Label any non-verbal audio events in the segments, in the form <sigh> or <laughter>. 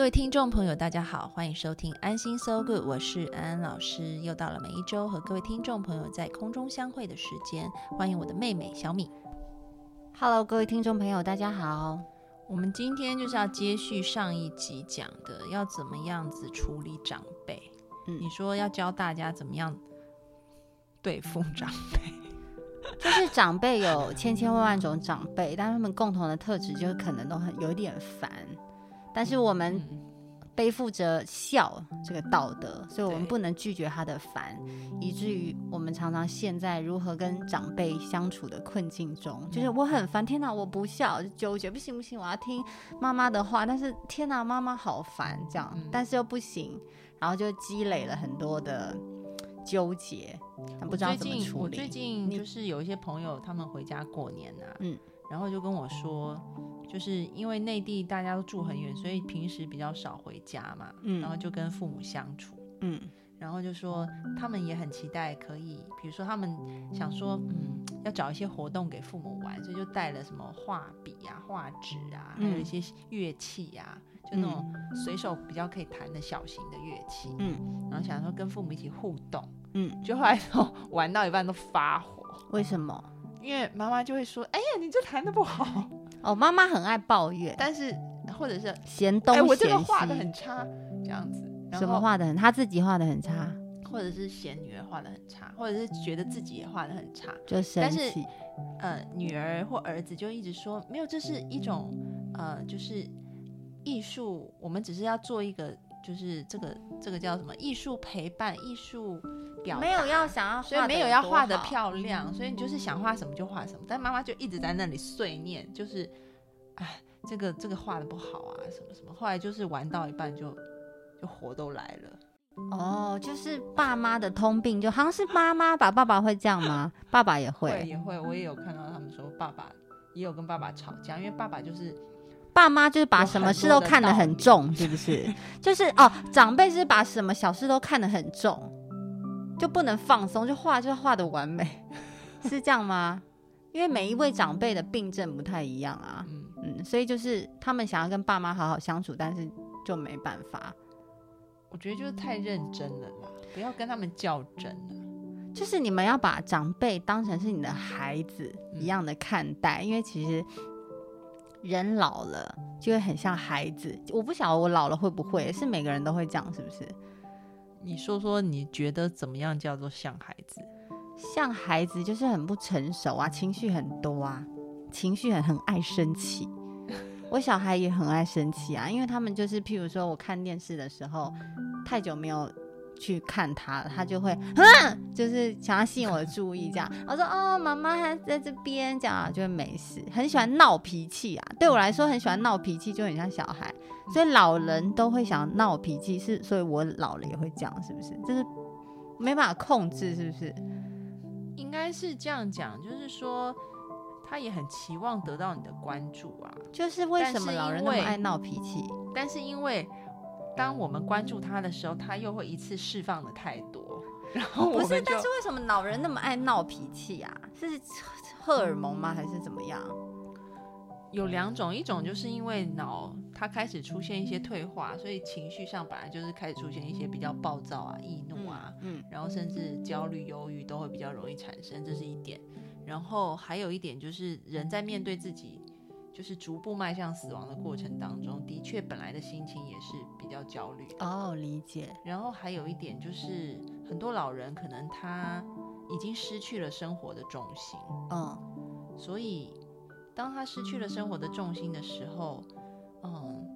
各位听众朋友，大家好，欢迎收听安心 So Good，我是安安老师。又到了每一周和各位听众朋友在空中相会的时间，欢迎我的妹妹小米。Hello，各位听众朋友，大家好。我们今天就是要接续上一集讲的，要怎么样子处理长辈。嗯你说要教大家怎么样对付长辈，<laughs> 就是长辈有千千万万种长辈，但他们共同的特质就是可能都很有点烦，但是我们嗯背负着孝这个道德，所以我们不能拒绝他的烦，以至于我们常常陷在如何跟长辈相处的困境中。就是我很烦，天哪，我不孝，就纠结，不行不行，我要听妈妈的话，但是天哪，妈妈好烦，这样，嗯。但是又不行，然后就积累了很多的纠结，但不知道怎么处理。近我最近就是有一些朋友，他们回家过年呐、嗯。然后就跟我说，就是因为内地大家都住很远，所以平时比较少回家嘛，嗯然后就跟父母相处。嗯然后就说他们也很期待可以，比如说他们想说，嗯，要找一些活动给父母玩，所以就带了什么画笔啊、画纸啊，还有一些乐器啊，就那种随手比较可以弹的小型的乐器。嗯然后想说跟父母一起互动，嗯，就后来都玩到一半都发火，为什么？因为妈妈就会说：“哎呀，你这弹的不好。哦，妈妈很爱抱”怨，但是或者是嫌东哎，我这嫌西，个画的很差，这样子。然什么后画的很，他自己画的很差，或者是嫌女儿画的很差，或者是觉得自己也画的很差，就生但是气。呃，女儿或儿子就一直说没有，这是一种呃，就是艺术，我们只是要做一个，就是这个这个叫什么艺术陪伴、艺术表，没有要想要画，所以没有要画的。漂亮，所以你就是想画什么就画什么，但妈妈就一直在那里碎念，就是哎，这个这个画的不好啊，什么什么，后来就是玩到一半就就火都来了。哦，就是爸妈的通病，就好像是妈妈吧，爸爸会这样吗？爸爸也会会，也会，我也有看到他们说爸爸也有跟爸爸吵架，因为爸爸就是爸妈就是把什么事都看得很重，是不是？<laughs> 就是哦，长辈是把什么小事都看得很重，就不能放松，就画就画的完美，<laughs> 是这样吗？因为每一位长辈的病症不太一样啊，嗯，嗯，所以就是他们想要跟爸妈好好相处，但是就没办法。我觉得就是太认真了啦，不要跟他们较真了。就是你们要把长辈当成是你的孩子一样的看待，因为其实人老了就会很像孩子。我不晓得我老了会不会，是每个人都会这样，是不是？你说说，你觉得怎么样叫做像孩子？像孩子就是很不成熟啊，情绪很多啊，情绪很很爱生气。我小孩也很爱生气啊，因为他们就是，譬如说我看电视的时候，太久没有去看他了，他就会，嗯，就是想要吸引我的注意，这样。我说哦，妈妈还在这边，这样啊就会没事。很喜欢闹脾气啊，对我来说很喜欢闹脾气，就很像小孩。所以老人都会想闹脾气，是，所以我老了也会这样，是不是？就是没办法控制，是不是？应该是这样讲，就是说他也很期望得到你的关注啊，就是为什么老人那么爱闹脾气？但是因为当我们关注他的时候，他又会一次释放的太多，<laughs> 然后我不是，但是为什么老人那么爱闹脾气啊？是荷尔蒙吗？还是怎么样？有两种，一种就是因为脑它开始出现一些退化，所以情绪上本来就是开始出现一些比较暴躁啊、易怒啊，嗯然后甚至焦虑、忧郁都会比较容易产生，这是一点。然后还有一点就是人在面对自己就是逐步迈向死亡的过程当中，的确本来的心情也是比较焦虑的。哦，理解。然后还有一点就是，很多老人可能他已经失去了生活的重心，嗯所以当他失去了生活的重心的时候，嗯，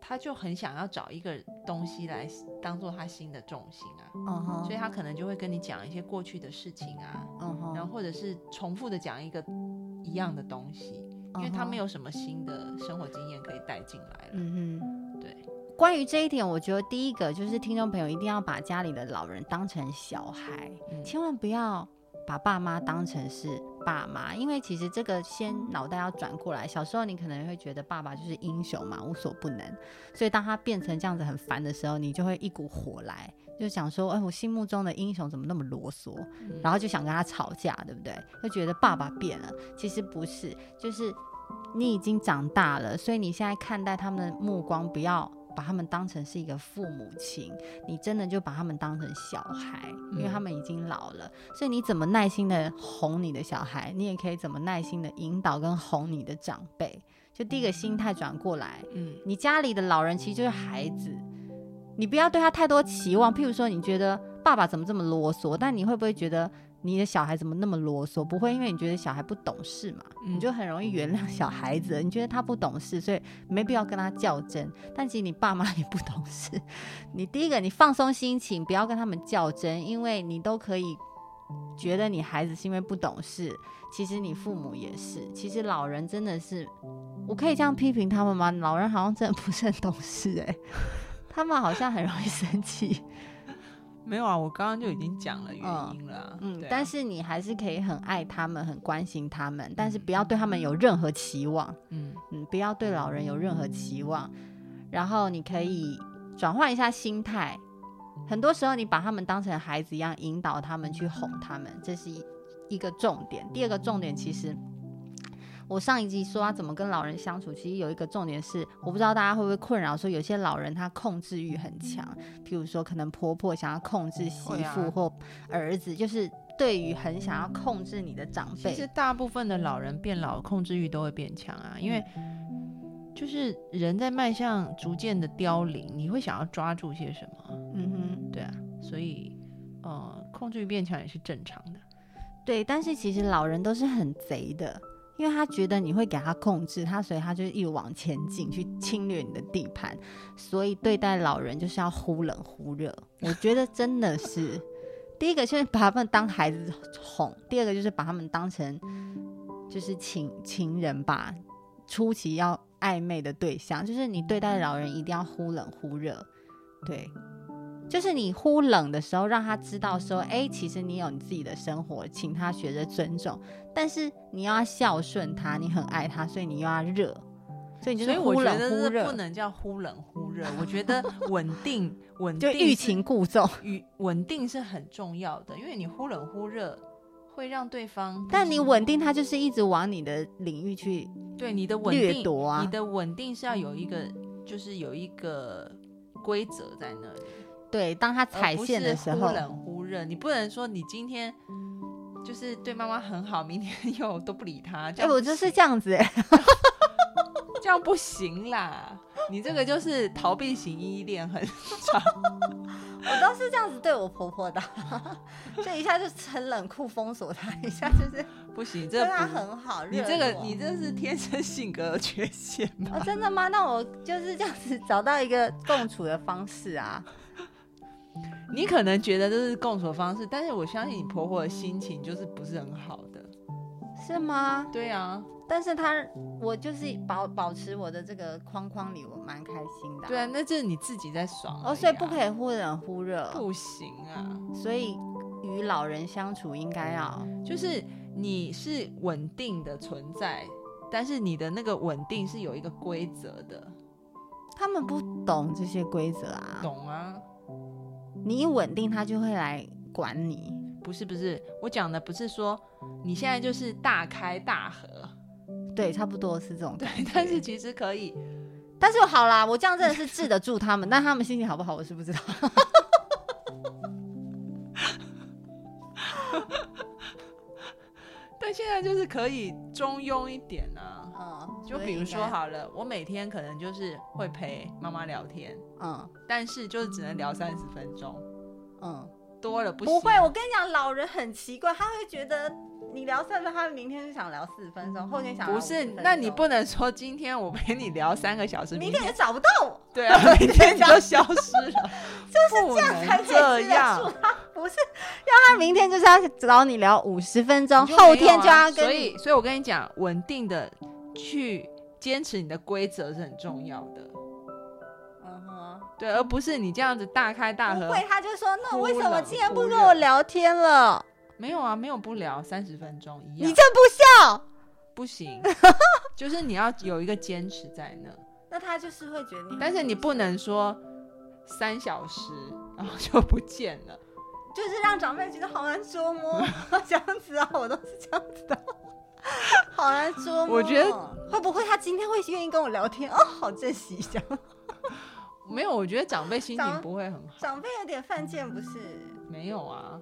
他就很想要找一个东西来当做他新的重心啊，嗯哼，所以他可能就会跟你讲一些过去的事情啊，嗯哼，然后或者是重复的讲一个一样的东西，因为他没有什么新的生活经验可以带进来了。嗯哼，对。关于这一点，我觉得第一个就是听众朋友一定要把家里的老人当成小孩，嗯千万不要把爸妈当成是爸妈，因为其实这个先脑袋要转过来。小时候你可能会觉得爸爸就是英雄嘛，无所不能，所以当他变成这样子很烦的时候，你就会一股火来，就想说，哎，我心目中的英雄怎么那么啰嗦？嗯然后就想跟他吵架，对不对？就觉得爸爸变了，其实不是，就是你已经长大了，所以你现在看待他们的目光，不要把他们当成是一个父母亲，你真的就把他们当成小孩，因为他们已经老了，所以你怎么耐心的哄你的小孩，你也可以怎么耐心的引导跟哄你的长辈。就第一个心态转过来，嗯你家里的老人其实就是孩子，你不要对他太多期望。譬如说，你觉得爸爸怎么这么啰嗦，但你会不会觉得你的小孩怎么那么啰嗦？不会，因为你觉得小孩不懂事嘛，嗯你就很容易原谅小孩子。你觉得他不懂事，所以没必要跟他较真。但其实你爸妈也不懂事。你第一个，你放松心情，不要跟他们较真，因为你都可以觉得你孩子是因为不懂事，其实你父母也是。其实老人真的是，我可以这样批评他们吗？老人好像真的不是很懂事哎、他们好像很容易生气。没有啊，我刚刚就已经讲了原嗯因了啊。嗯，啊但是你还是可以很爱他们，很关心他们，但是不要对他们有任何期望。嗯嗯，不要对老人有任何期望，然后你可以转换一下心态。很多时候，你把他们当成孩子一样，引导他们去哄他们，这是一一个重点。第二个重点，其实我上一集说要怎么跟老人相处，其实有一个重点是，我不知道大家会不会困扰，说有些老人他控制欲很强，譬如说可能婆婆想要控制媳妇或儿子，就是对于很想要控制你的长辈，其实大部分的老人变老，控制欲都会变强啊，因为就是人在迈向逐渐的凋零，你会想要抓住些什么？嗯哼。对啊，所以呃，控制欲变强也是正常的。对，但是其实老人都是很贼的，因为他觉得你会给他控制他，所以他就一往前进去侵略你的地盘，所以对待老人就是要忽冷忽热。我觉得真的是，第一个就是把他们当孩子哄，第二个就是把他们当成就是情情人吧，初期要暧昧的对象，就是你对待老人一定要忽冷忽热，对。就是你忽冷的时候，让他知道说，哎、其实你有你自己的生活，请他学着尊重。但是你要孝顺他，你很爱他，所以你又要热，所以你就是忽冷觉得这不，能叫忽冷忽热，我觉得 <laughs> 稳定稳就欲擒故纵。与稳定是很重要的，因为你忽冷忽热会让对方，但你稳定，他就是一直往你的领域去对你的稳掠定，夺啊你。的稳定是要有一个，就是有一个规则在那里。对，当他踩线的时候忽，冷忽热，你不能说你今天就是对妈妈很好，明天 <laughs> 又都不理他，哎、我就是行这样子、哎，<laughs> 这样不行啦。你这个就是逃避型依恋，很长。<laughs> 我都是这样子对我婆婆的，就一下就很冷酷封锁她，一下就是不行，对她很好。你这个你这是天生性格的缺陷哦，吧？真的吗？那我就是这样子找到一个共处的方式啊。你可能觉得这是共处的方式，但是我相信你婆婆的心情就是不是很好的。是吗？对啊，但是她，我就是保保持我的这个框框里，我蛮开心的、对啊，，那就是你自己在爽、哦，所以不可以忽冷忽热，啊，不行啊。所以与老人相处应该要，就是你是稳定的存在，但是你的那个稳定是有一个规则的，他们不懂这些规则啊，懂啊？你一稳定，他就会来管你。不是不是，我讲的不是说你现在就是大开大合，对，差不多是这种对但是其实可以，但是好啦，我这样真的是治得住他们，但他们心情好不好，我是不知道。在就是可以中庸一点啊。嗯，就比如说，好了，我每天可能就是会陪妈妈聊天，嗯但是就是只能聊三十分钟，嗯，多了不行。不会，我跟你讲，老人很奇怪，他会觉得你聊三分，他明天就想聊四十分钟，后天想聊不是，那你不能说今天我陪你聊三个小时，明明天也找不到我，对啊，明天你就消失了，<laughs> 就是这样才可以这样不是要他明天就是要找你聊五十分钟，后天就要跟所以，所以我跟你讲，稳定的去坚持你的规则是很重要的。嗯哼，对，而不是你这样子大开大合。不会，他就说那忽为什么今天不跟我聊天了？没有啊，没有不聊三十分钟一样，你这不孝。不行。就是你要有一个坚持在那，<laughs> 那他就是会觉得你但是你不能说三小时然后就不见了。就是让长辈觉得好难捉摸，<laughs> 这样子啊，我都是这样子的，<laughs> 好难捉摸。我觉得会不会他今天会愿意跟我聊天？哦，好珍惜一下。没有，我觉得长辈心情不会很好。长辈有点犯贱，不是？没有啊，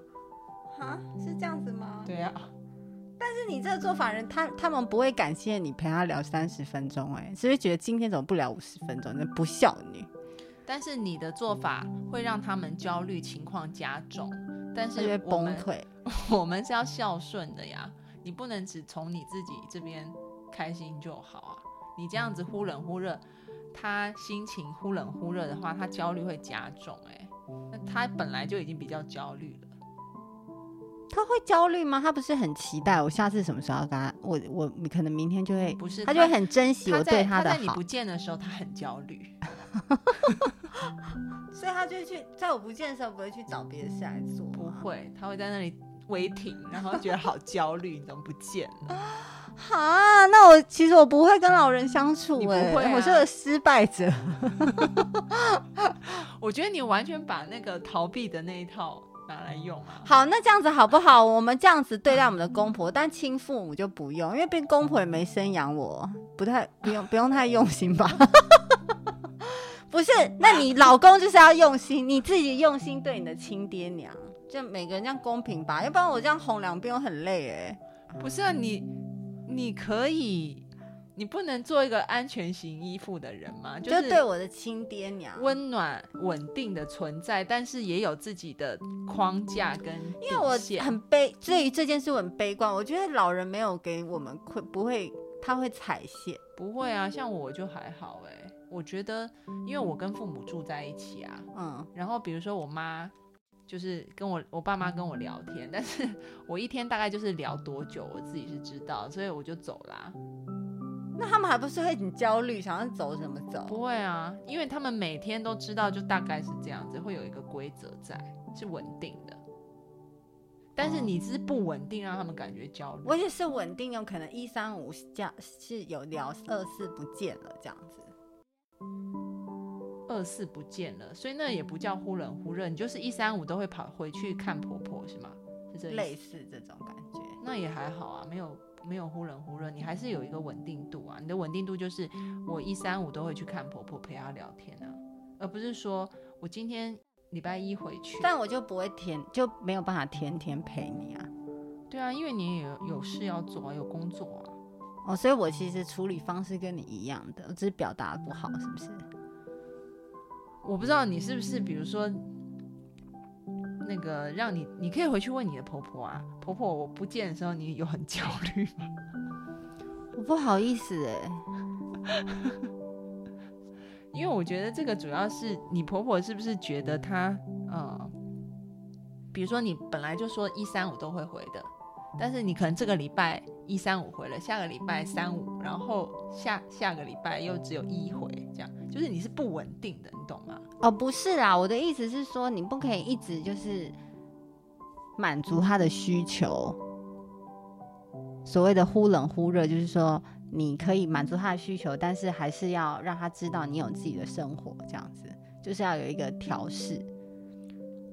啊，是这样子吗？对啊，但是你这个做法人，他他们不会感谢你陪他聊三十分钟，哎，是不是觉得今天怎么不聊五十分钟？那不孝女，但是你的做法会让他们焦虑情况加重，但是崩溃。<laughs> 我们是要孝顺的呀，你不能只从你自己这边开心就好啊。你这样子忽冷忽热，他心情忽冷忽热的话，他焦虑会加重、哎，那他本来就已经比较焦虑了。他会焦虑吗？他不是很期待我下次什么时候要跟他？我我可能明天就会，不是他就会很珍惜我在对的好他在你不，见的时候，他很焦虑。<laughs> <laughs> 所以他就去在我不见的时候不会去找别的事来做，不会，他会在那里违停，然后觉得好焦虑，你怎么不见了？<laughs> 哈，那我其实我不会跟老人相处、哎、我是个失败者。<laughs> 我觉得你完全把那个逃避的那一套拿来用啊。好，那这样子好不好？我们这样子对待我们的公婆，但亲父母就不用，因为被公婆也没生养我，不太不用不用太用心吧。不是，那你老公就是要用心，你自己用心对你的亲爹娘，就每个人这样公平吧，要不然我这样哄两遍我很累哎、不是啊，你你可以，你不能做一个安全型依附的人吗？就是对我的亲爹娘，温暖稳定的存在，但是也有自己的框架跟因为我很悲，对于这件事我很悲观。我觉得老人没有给我们会不会，他会踩线。不会啊，像我就还好哎、我觉得，因为我跟父母住在一起啊，嗯，然后比如说我妈就是跟我我爸妈跟我聊天，但是我一天大概就是聊多久，我自己是知道，所以我就走啦。那他们还不是会很焦虑，想要走怎么走？不会啊，因为他们每天都知道，就大概是这样子，会有一个规则在，是稳定的。但是你是不稳定，让他们感觉焦虑。我也是稳定，有可能一三五这样是有聊，二四不见了这样子。二四不见了，所以那也不叫忽冷忽热，你就是一三五都会跑回去看婆婆是吗？是这类似这种感觉。那也还好啊，没有没有忽冷忽热，你还是有一个稳定度啊。你的稳定度就是我一三五都会去看婆婆，陪她聊天啊，而不是说我今天礼拜一回去。但我就不会天就没有办法天天陪你啊。对啊，因为你也有有事要做啊，有工作啊。哦，所以我其实处理方式跟你一样的，我只是表达不好，是不是？我不知道你是不是，比如说那个让你，你可以回去问你的婆婆啊，婆婆我不见的时候，你有很焦虑吗？<laughs> 我不好意思哎、<laughs> 因为我觉得这个主要是你婆婆是不是觉得她，呃，比如说你本来就说一三五都会回的，但是你可能这个礼拜一三五回了，下个礼拜三五，然后下下个礼拜又只有一回，这样就是你是不稳定的，你懂吗？哦，不是啊，我的意思是说，你不可以一直就是满足他的需求。所谓的忽冷忽热，就是说你可以满足他的需求，但是还是要让他知道你有自己的生活，这样子就是要有一个调试。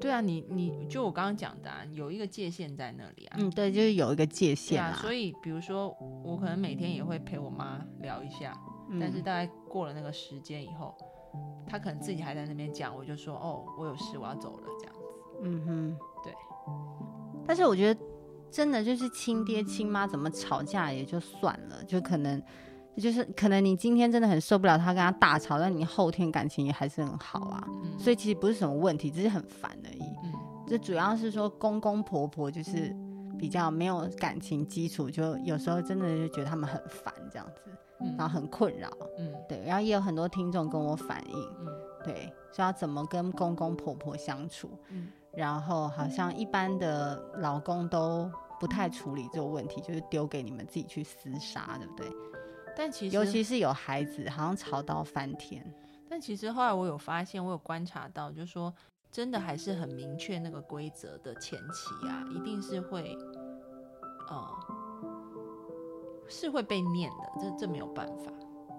对啊，你你就我刚刚讲的、啊，有一个界限在那里啊。嗯，对，就是有一个界限啊，所以比如说我可能每天也会陪我妈聊一下，嗯但是大概过了那个时间以后，她可能自己还在那边讲，我就说哦，我有事，我要走了这样子。嗯哼，对。但是我觉得真的就是亲爹亲妈怎么吵架也就算了，就可能就是可能你今天真的很受不了他跟他大吵，但你后天感情也还是很好啊。嗯，所以其实不是什么问题，只是很烦而已。嗯这主要是说公公婆婆就是比较没有感情基础，就有时候真的就觉得他们很烦这样子，嗯然后很困扰。嗯对，然后也有很多听众跟我反映，嗯对，说要怎么跟公公婆婆相处，嗯然后好像一般的老公都不太处理这个问题，就是丢给你们自己去厮杀，对不对？但其实尤其是有孩子，好像吵到翻天。但其实后来我有发现，我有观察到，就是说真的还是很明确那个规则的前期啊，一定是会，呃，是会被念的，这这没有办法。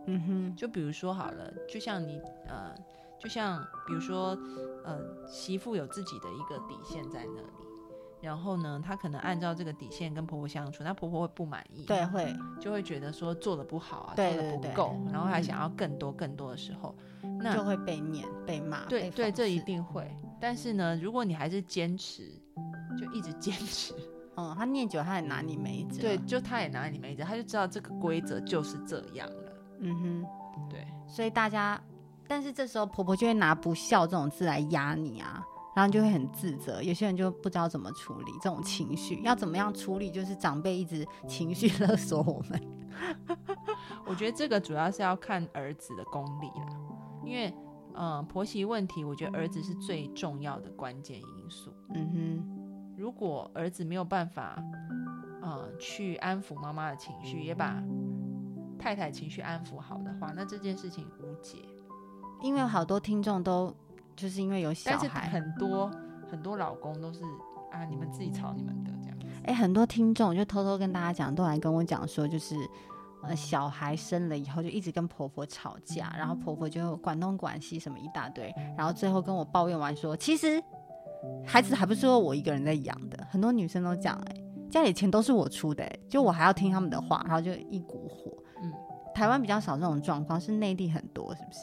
嗯哼，就比如说好了，就像你呃，就像比如说呃，媳妇有自己的一个底线在那里，然后呢，她可能按照这个底线跟婆婆相处，那婆婆会不满意，对，会就会觉得说做的不好啊，对做的不够，然后还想要更多更多的时候，那就会被念、被骂。被对对，这一。定会。但是呢，如果你还是坚持，就一直坚持，<laughs> 嗯，他念久，他也拿你没辙。对，，就他也拿你没辙，他就知道这个规则就是这样了。嗯哼。对，所以大家，但是这时候婆婆就会拿不孝这种字来压你啊，然后就会很自责。有些人就不知道怎么处理这种情绪，要怎么样处理？就是长辈一直情绪勒索我们。我觉得这个主要是要看儿子的功力啦，因为嗯、呃婆媳问题，我觉得儿子是最重要的关键因素。嗯哼如果儿子没有办法，呃，去安抚妈妈的情绪，也把太太情绪安抚好的话，那这件事情无解。因为好多听众都就是因为有小但是孩，很多很多老公都是啊，你们自己吵你们的这样子。哎、很多听众就偷偷跟大家讲，都来跟我讲说，就是呃，小孩生了以后就一直跟婆婆吵架，然后婆婆就管东管西什么一大堆，然后最后跟我抱怨完说，其实孩子还不是我一个人在养的，很多女生都讲，哎，家里钱都是我出的、哎，就我还要听他们的话，然后就一股火。嗯，台湾比较少这种状况，是内地很多，是不是？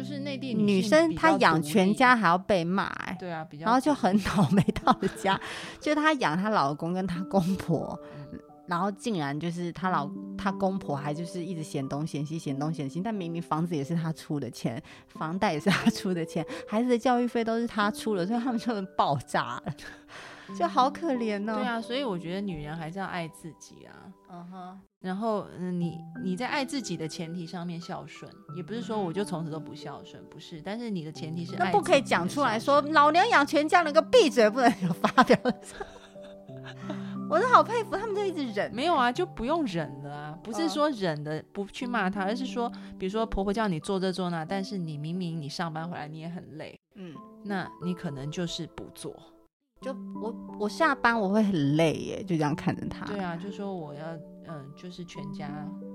就是内地女生她养全家还要被骂、哎，对啊，比较然后就很倒霉到了家，就她养她老公跟她公婆，嗯然后竟然就是她老她公婆还就是一直嫌东嫌西嫌东嫌西，但明明房子也是她出的钱，房贷也是她出的钱，孩子的教育费都是她出的，所以他们就很爆炸了，就好可怜哦。对，啊，所以我觉得女人还是要爱自己啊。嗯哼，然后，嗯，你你在爱自己的前提上面孝顺，也不是说我就从此都不孝顺，不是。但是你的前提是爱那不可以讲出来说老娘养全家，能够闭嘴，不能有发表。<laughs> 我是好佩服他们，就一直忍。没有啊，就不用忍了啊。不是嗯说忍的不去骂他，而是说，比如说婆婆叫你做这做那，但是你明明你上班回来你也很累，嗯，那你可能就是不做。就我我下班我会很累耶，就这样看着他。对啊，就说我要嗯，就是全家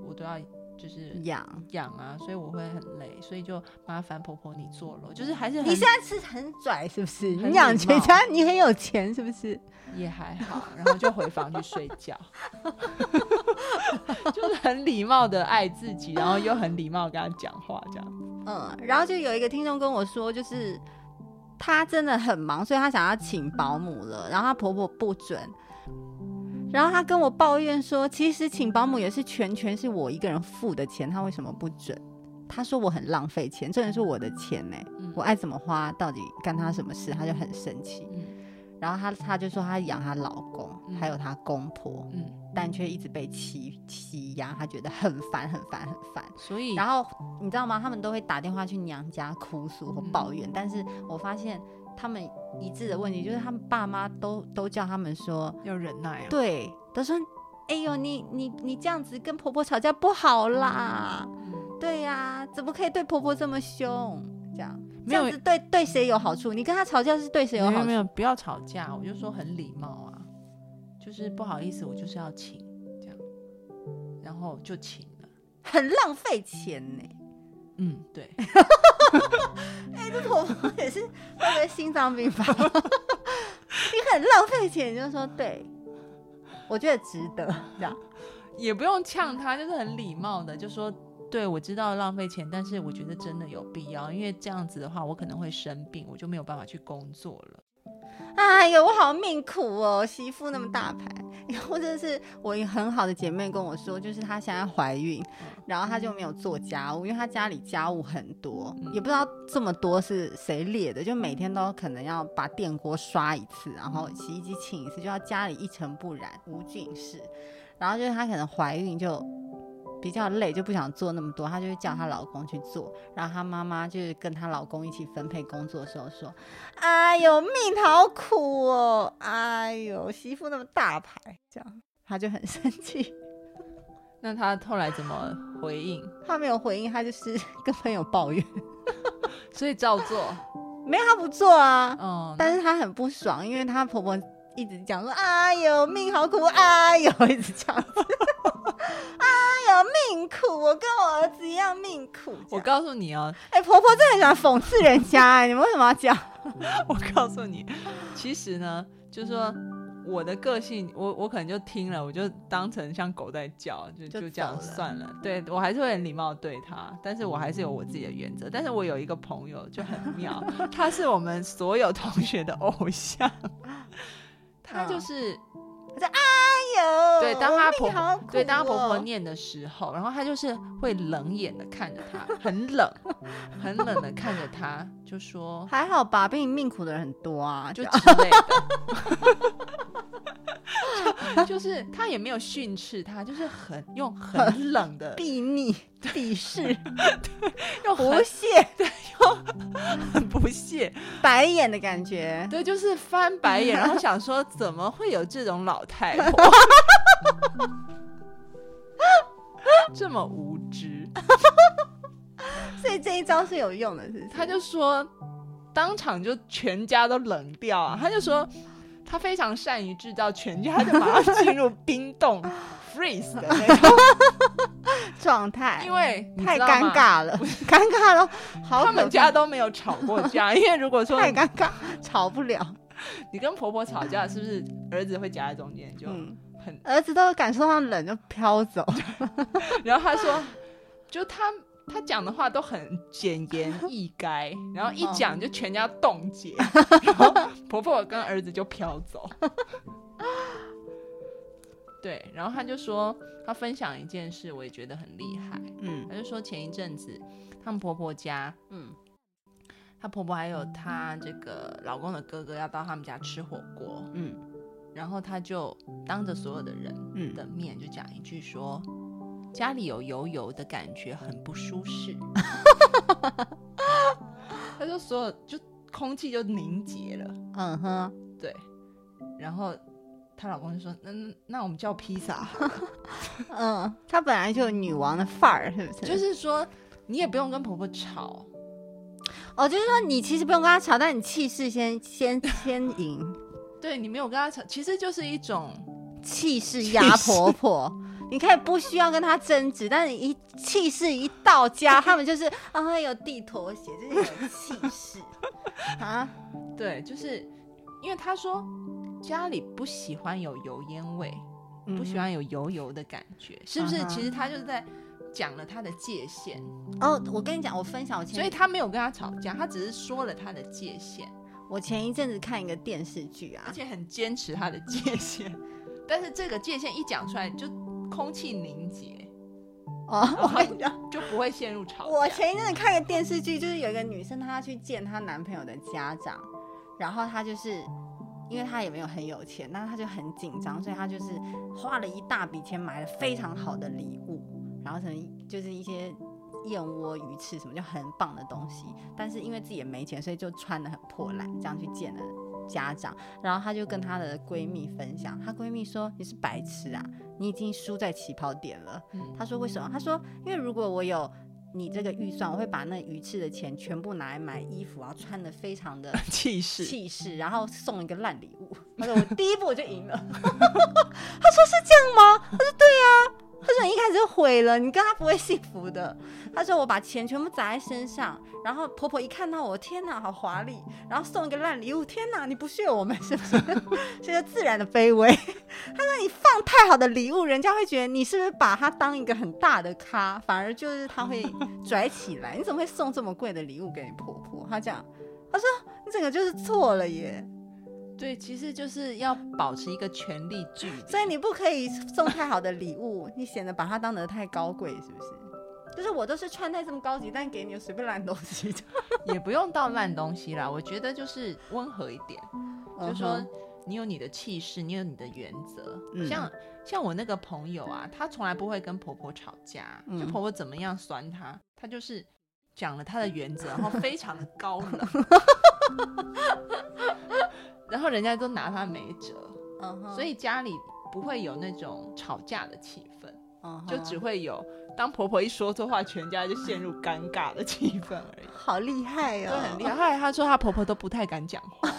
我都要就是养。养啊，所以我会很累，所以就麻烦婆婆你做了，就是还是很你现在吃很拽是不是？你养全家，你很有钱是不是？<laughs> 也还好，然后就回房去睡觉，<laughs> 就是很礼貌的爱自己，然后又很礼貌跟他讲话，这样。嗯，然后就有一个听众跟我说，就是她真的很忙，所以她想要请保姆了，然后她婆婆不准。然后她跟我抱怨说，其实请保姆也是全全是我一个人付的钱，她为什么不准？她说我很浪费钱，这人是我的钱呢、嗯我爱怎么花，到底干她什么事？她就很生气。嗯然后她她就说她养她老公，嗯还有她公婆，嗯，但却一直被欺欺压，他觉得很烦很烦很烦。所以然后你知道吗？他们都会打电话去娘家哭诉或抱怨，但是我发现他们一致的问题就是，他们爸妈都都叫他们说，要忍耐啊。对，都说，哎呦，你你你这样子跟婆婆吵架不好啦，嗯对呀、怎么可以对婆婆这么凶？这样这样子对对谁有好处？你跟他吵架是对谁有好处？没有没有，不要吵架，我就说很礼貌啊，就是不好意思，我就是要请这样，然后就请了。很浪费钱呢。嗯，对，<laughs> 哎、这婆婆也是会不会心脏病发？<laughs> 你很浪费钱，你就说对，我觉得值得这样。也不用呛他，就是很礼貌的，就说。对，我知道浪费钱，但是我觉得真的有必要，因为这样子的话，我可能会生病，我就没有办法去工作了。哎呦，我好命苦哦，媳妇那么大牌。然后真的是我一个很好的姐妹跟我说，就是她现在怀孕，然后她就没有做家务，因为她家里家务很多，嗯也不知道这么多是谁列的，就每天都可能要把电锅刷一次，然后洗衣机清一次，就要家里一尘不染，无菌室。然后就是她可能怀孕就比较累，就不想做那么多，她就会叫她老公去做。然后她妈妈就是跟她老公一起分配工作的时候说：“哎呦，命好苦哦！哎呦，媳妇那么大牌，这样她就很生气。<laughs> 那她后来怎么回应？她没有回应，她就是 <laughs> 跟朋友抱怨，<laughs> 所以照做。没有他不做啊，嗯，但是她很不爽，因为她婆婆一直讲说：“哎呦，命好苦，哎呦，一直这样子，哎呦，<laughs> 命苦，我跟我儿子一样命苦。”我告诉你哦，哎、婆婆真的很喜欢讽刺人家、哎，你们为什么要讲？<laughs> 我告诉你，其实呢，就是说我的个性，我我可能就听了，我就当成像狗在叫，就就就这样算了。对我还是会很礼貌对他，但是我还是有我自己的原则。但是我有一个朋友就很妙，<laughs> 他是我们所有同学的偶像，他就是。哎呦，对，当她婆对当她婆婆哦。念的时候，然后她就是会冷眼的看着她，很冷，<laughs> 很冷的看着她，就说还好吧，比你命苦的人很多啊，就就之类的，就 <laughs> 就是他也没有训斥他，就是很用很冷的，避逆、鄙视、<laughs> 不用不屑、<laughs> 很不屑，白眼的感觉。对，就是翻白眼，然后想说怎么会有这种老太婆，这么无知。所以这一招是有用的？他就说，当场就全家都冷掉啊！他就说，他非常善于制造全家就马上进入冰冻 freeze 的那种，<laughs> 状态，因为太尴尬了，尴尬了，<laughs> 好他们家都没有吵过架。因为如果说太尴尬，吵不了。你跟婆婆吵架，是不是儿子会夹在中间就嗯，很？儿子都感受到冷就飘走，<laughs> 然后他说，就他。他讲的话都很简言易赅，然后一讲就全家冻结，<laughs> 然后婆婆跟儿子就飘走。<laughs> 对，然后他就说他分享一件事，我也觉得很厉害。嗯他就说前一阵子他们婆婆家，嗯她婆婆还有她这个老公的哥哥要到他们家吃火锅，嗯然后他就当着所有的人嗯的面就讲一句说。家里有油油的感觉，很不舒适。<laughs> 他说所有就空气就凝结了，嗯哼，对。然后她老公就说：“那那那我们叫披萨。<laughs> 嗯，她本来就有女王的范儿，是不是？就是说你也不用跟婆婆吵，哦，就是说你其实不用跟她吵，但你气势先先先赢，对你没有跟她吵，其实就是一种气势压婆婆。你可以不需要跟他争执，但是一气势一到家，他们就是啊有地拖鞋，就是有气势 <laughs> 啊。对，就是因为他说家里不喜欢有油烟味，不喜欢有油油的感觉，是不是？其实他就是在讲了他的界限，哦，我跟你讲，我分享我前所以他没有跟他吵架，他只是说了他的界限，我前一阵子看一个电视剧啊而，且很坚持他的界限。<laughs> 但是这个界限一讲出来，就空气凝结，哦，我跟你讲，就不会陷入吵架。我前一阵子看一个电视剧，就是有一个女生她要去见她男朋友的家长，然后她就是因为她也没有很有钱，那她就很紧张，所以她就是花了一大笔钱买了非常好的礼物，然后可能就是一些燕窝、鱼翅什么就很棒的东西，但是因为自己也没钱，所以就穿的很破烂，这样去见了。家长，然后她就跟她的闺蜜分享，她闺蜜说：“你是白痴啊，你已经输在起跑点了。”嗯她说：“为什么？”他说：“因为如果我有你这个预算，我会把那鱼翅的钱全部拿来买衣服，然后穿的非常的 <laughs> 气势，气势，然后送一个烂礼物。<laughs> ”他说：“我第一步我就赢了。<laughs> ”他说：“是这样吗？”他说：“对啊。”她说：“你一开始就毁了，你跟他不会幸福的。”她说：“我把钱全部砸在身上，然后婆婆一看到我，天哪，好华丽！然后送一个烂礼物，天哪，你不屑我们是不是？<laughs> 这就自然的卑微。”她说：“你放太好的礼物，人家会觉得你是不是把它当一个很大的咖，反而就是他会拽起来。你怎么会送这么贵的礼物给你婆婆？”她讲：“她说你整个就是错了耶。”对，其实就是要保持一个权力距离。所以你不可以送太好的礼物，你显得把它当得太高贵，是不是？就是我都是穿戴这么高级，但给你随便烂东西，<laughs> 也不用到烂东西啦，我觉得就是温和一点，就说你有你的气势，你有你的原则。嗯像像我那个朋友啊，她从来不会跟婆婆吵架，嗯就婆婆怎么样酸她，她就是讲了她的原则，然后非常的高冷 <laughs> <laughs> 然后人家都拿她没辙，所以家里不会有那种吵架的气氛。就只会有当婆婆一说错话，全家就陷入尴尬的气氛而已。<laughs> 好厉害哦，对，很厉害。后来她说她婆婆都不太敢讲话，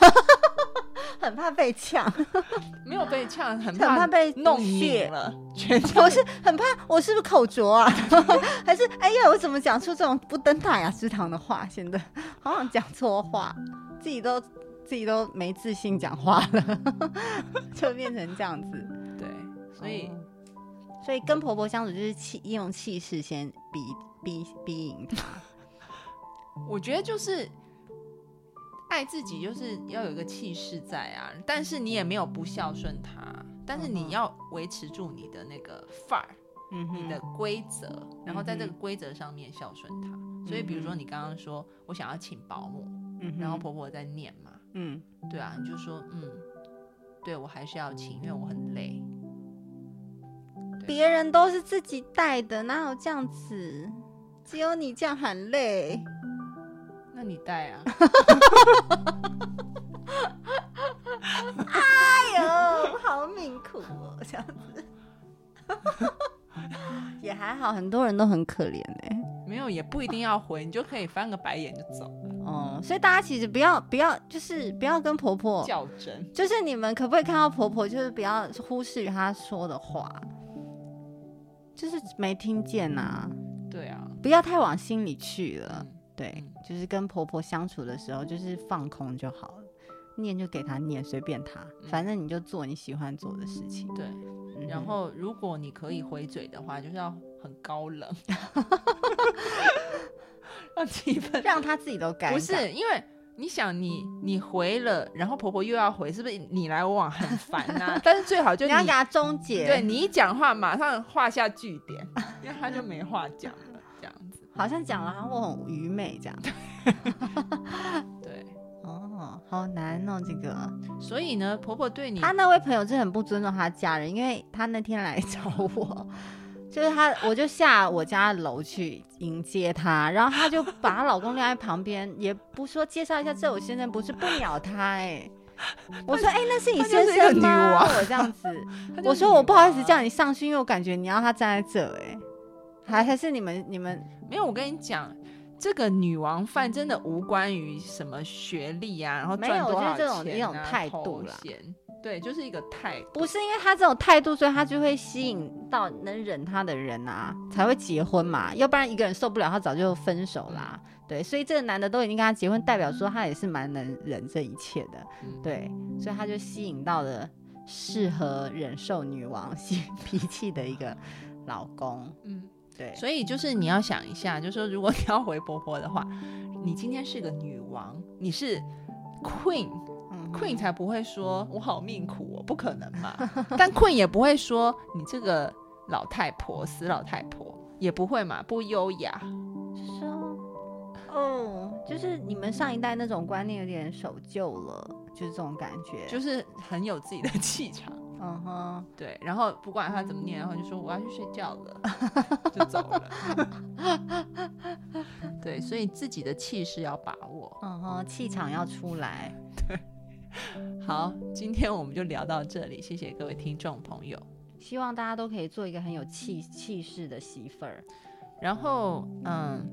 <laughs> 很怕被呛，<laughs> 没有被呛，很怕被弄血了。全我是很怕，我是不是口拙啊？还是哎呀，我怎么讲出这种不登大雅之堂的话？显得好像讲错话，自己都自己都没自信讲话了，<laughs> 就变成这样子。对，所以。所以跟婆婆相处就是气用气势先逼逼逼赢她。<laughs> 我觉得就是爱自己，就是要有一个气势在啊。但是你也没有不孝顺她，但是你要维持住你的那个范儿，嗯，你的规则，然后在这个规则上面孝顺她。所以比如说你刚刚说我想要请保姆，嗯，然后婆婆在念嘛，嗯，对啊，你就说嗯，对我还是要请，因为我很累。别人都是自己带的，哪有这样子？只有你这样很累，那你带啊？<laughs> 哎呦，好命苦哦，这样子 <laughs> 也还好，很多人都很可怜哎。没有，也不一定要回，你就可以翻个白眼就走。哦，所以大家其实不要不要，就是不要跟婆婆较真，就是你们可不可以看到婆婆，就是不要忽视她说的话。就是没听见呐，对啊，不要太往心里去了。对，就是跟婆婆相处的时候，就是放空就好了，念就给她念，随便她，反正你就做你喜欢做的事情。对，然后如果你可以回嘴的话，就是要很高冷，<laughs> 让气氛让她自己都改。不是因为。你想你你回了，然后婆婆又要回，是不是你来我往很烦呐？<laughs> 但是最好就你要给她终结，对你一讲话马上画下句点，因为他就没话讲了，这样子。好像讲了，然后很愚昧这样。对，<laughs> 哦，好难哦，这个。所以呢，婆婆对你，她那位朋友是很不尊重她家人，因为她那天来找我。就是她，我就下我家楼去迎接她，然后她就把她老公晾在旁边，也不说介绍一下这我先生，不是不鸟他哎。我说哎，那是你先生吗？我这样子，<laughs> 我说我不好意思叫你上去，因为我感觉你要他站在这哎，还还是你们你们没有。我跟你讲，这个女王范真的无关于什么学历啊，然后赚多少钱啊，头衔。对，就是一个态度，不是因为他这种态度，所以他就会吸引到能忍他的人啊，才会结婚嘛。要不然一个人受不了，他早就分手啦。对，所以这个男的都已经跟他结婚，代表说他也是蛮能忍这一切的。对，所以他就吸引到了适合忍受女王脾气的一个老公。嗯，对。所以就是你要想一下，就是说如果你要回婆婆的话，你今天是个女王，你是 queen。Queen 才不会说“我好命苦哦”，不可能嘛。但 Queen 也不会说“你这个老太婆，死老太婆”，也不会嘛，不优雅。说哦，就是你们上一代那种观念有点守旧了，就是这种感觉，就是很有自己的气场。嗯哼，对。然后不管他怎么念，然后就说“我要去睡觉了”，<laughs> 就走了。对，所以自己的气势要把握。嗯哼，气场要出来。对。好，今天我们就聊到这里，谢谢各位听众朋友。希望大家都可以做一个很有气气势的媳妇儿。然后，嗯，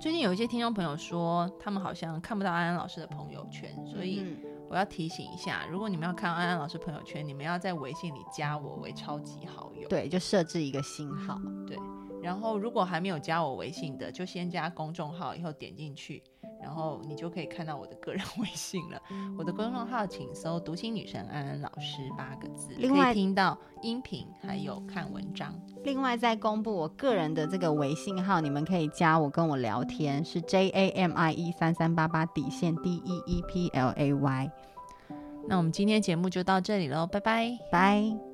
最近有一些听众朋友说，他们好像看不到安安老师的朋友圈，所以我要提醒一下，如果你们要看安安老师朋友圈，你们要在微信里加我为超级好友。对，就设置一个新号。对，然后如果还没有加我微信的，就先加公众号，以后点进去。然后你就可以看到我的个人 <laughs> 微信了。我的公众号请搜“读心女神安安老师”八个字，可以听到音频还有看文章。另外再公布我个人的这个微信号，你们可以加我跟我聊天，是 J A M I E 三三八八底线 D E E P L A Y。那我们今天节目就到这里喽，拜拜拜。